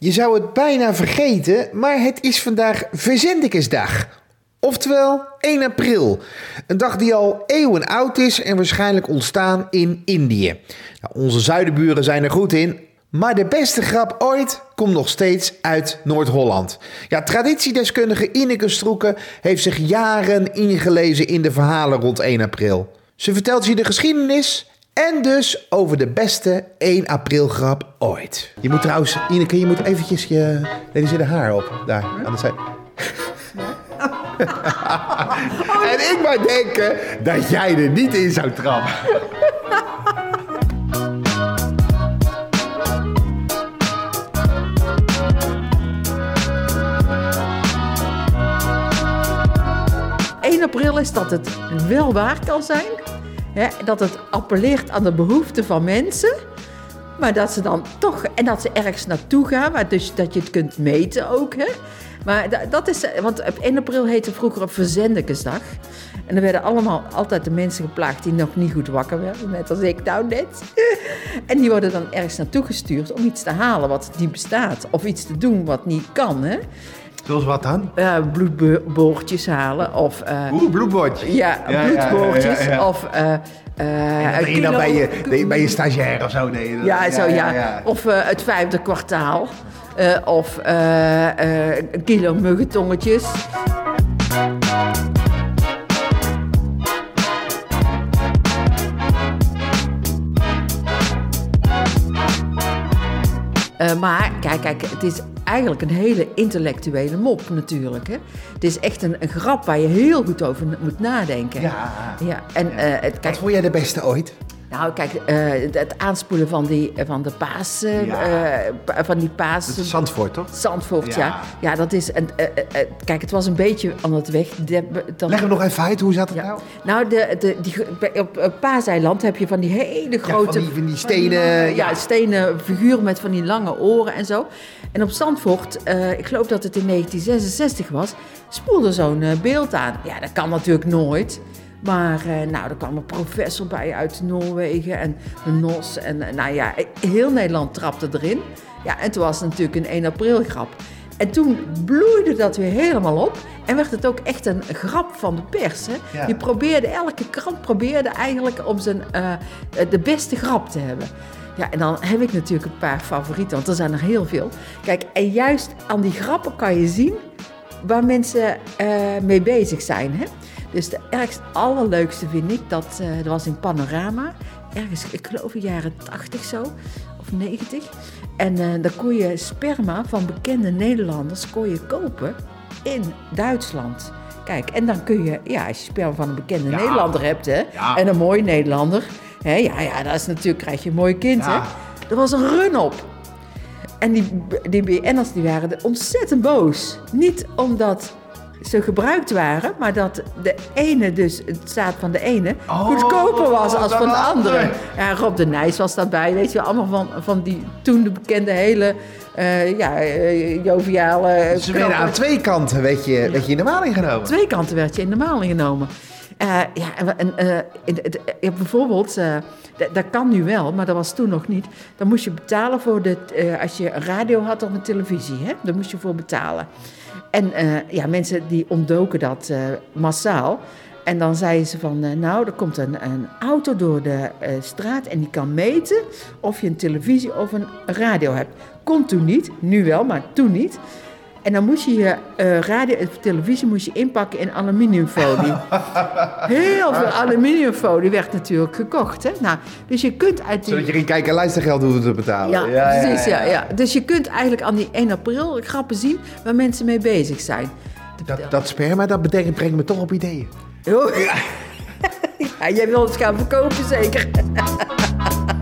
Je zou het bijna vergeten, maar het is vandaag Verzendikesdag. Oftewel 1 april. Een dag die al eeuwen oud is en waarschijnlijk ontstaan in Indië. Nou, onze zuidenburen zijn er goed in, maar de beste grap ooit komt nog steeds uit Noord-Holland. Ja, traditiedeskundige Ineke Stroeken heeft zich jaren ingelezen in de verhalen rond 1 april. Ze vertelt je de geschiedenis en dus over de beste 1 april grap ooit. Je moet trouwens, Ineke, je moet eventjes je... Nee, er zit haar op. Daar, aan de en ik maar denken dat jij er niet in zou trappen. april is dat het wel waar kan zijn. Dat het appelleert aan de behoeften van mensen. Maar dat ze dan toch, en dat ze ergens naartoe gaan, maar dus dat je het kunt meten ook. Hè. Maar dat is, want op 1 april heette vroeger op Verzendekesdag. En er werden allemaal altijd de mensen geplaagd die nog niet goed wakker werden, net als ik nou net. En die worden dan ergens naartoe gestuurd om iets te halen wat niet bestaat. Of iets te doen wat niet kan. Hè. Zoals wat dan? Uh, bloedboortjes halen of... Uh, Oeh, bloedboortjes. Ja, ja bloedboortjes ja, of... Uh, uh, dat je dan bij je, bij je stagiair of zo deed. Ja, zo, ja. Of het vijfde kwartaal. of kilo muggentongetjes. Uh, maar kijk, kijk, het is eigenlijk een hele intellectuele mop natuurlijk. Hè? Het is echt een, een grap waar je heel goed over moet nadenken. Ja. ja. En, ja. Uh, kijk, Wat vond jij de beste ooit? Nou, kijk, uh, het aanspoelen van, die, van de paas, uh, van die paas... Dat is Zandvoort, toch? Zandvoort, ja. Ja, ja dat is... Kijk, het was een beetje aan het weg... De, dat, Leg hem nog even uit, hoe zat het ja. nou? Nou, de, de, die, op Paaseiland heb je van die hele grote... van, die, van die stenen... ja, stenen figuur met van die lange oren en zo. En op Zandvoort, ik geloof dat het in 1966 was, spoelde zo'n beeld aan. Ja, dat kan natuurlijk nooit... Maar uh, nou, er kwam een professor bij uit Noorwegen en de NOS. En uh, nou ja, heel Nederland trapte erin. Ja, en toen was het natuurlijk een 1 april grap. En toen bloeide dat weer helemaal op. En werd het ook echt een grap van de pers. Hè? Die probeerde, elke krant probeerde eigenlijk om zijn, uh, de beste grap te hebben. Ja, en dan heb ik natuurlijk een paar favorieten, want er zijn er heel veel. Kijk, en juist aan die grappen kan je zien waar mensen mee bezig zijn. Hè? Dus de ergst allerleukste vind ik, dat, uh, dat was in Panorama. Ergens, ik geloof in jaren 80 zo, of 90. En uh, dan kon je sperma van bekende Nederlanders kon je kopen in Duitsland. Kijk, en dan kun je, ja, als je sperma van een bekende Nederlander hebt, hè, en een mooi Nederlander, hè, ja, ja, dat is natuurlijk, krijg je een mooi kind, hè. Er was een run op. En die, die BN'ers die waren ontzettend boos. Niet omdat ze gebruikt waren, maar dat de ene, dus het staat van de ene, oh, goedkoper was als van de andere. Ja, Rob de Nijs was daarbij, weet je, allemaal van, van die toen de bekende hele uh, ja, uh, joviale... Ze werden aan twee kanten werd je, ja. werd je in de maling genomen. Twee kanten werd je in de maling genomen. Uh, ja, en, uh, bijvoorbeeld, dat kan nu wel, maar dat was toen nog niet. Dan moest je betalen voor de, als je radio had of een televisie, hè? daar moest je voor betalen. En uh, ja, mensen die ontdoken dat uh, massaal. En dan zeiden ze van, uh, nou, er komt een, een auto door de straat en die kan meten of je een televisie of een radio hebt. Kon toen niet, nu wel, maar toen niet. En dan moest je je uh, radio televisie moest je inpakken in aluminiumfolie. Heel veel aluminiumfolie werd natuurlijk gekocht. Hè? Nou, dus je kunt uit die... Zodat je geen kijk- en luistergeld hoeft te betalen. Ja, precies. Ja, ja, Dus je kunt eigenlijk aan die 1 april grappen zien waar mensen mee bezig zijn. Dat, dat sperma, dat betekent, brengt me toch op ideeën. Oh. ja, jij wil het gaan verkopen zeker.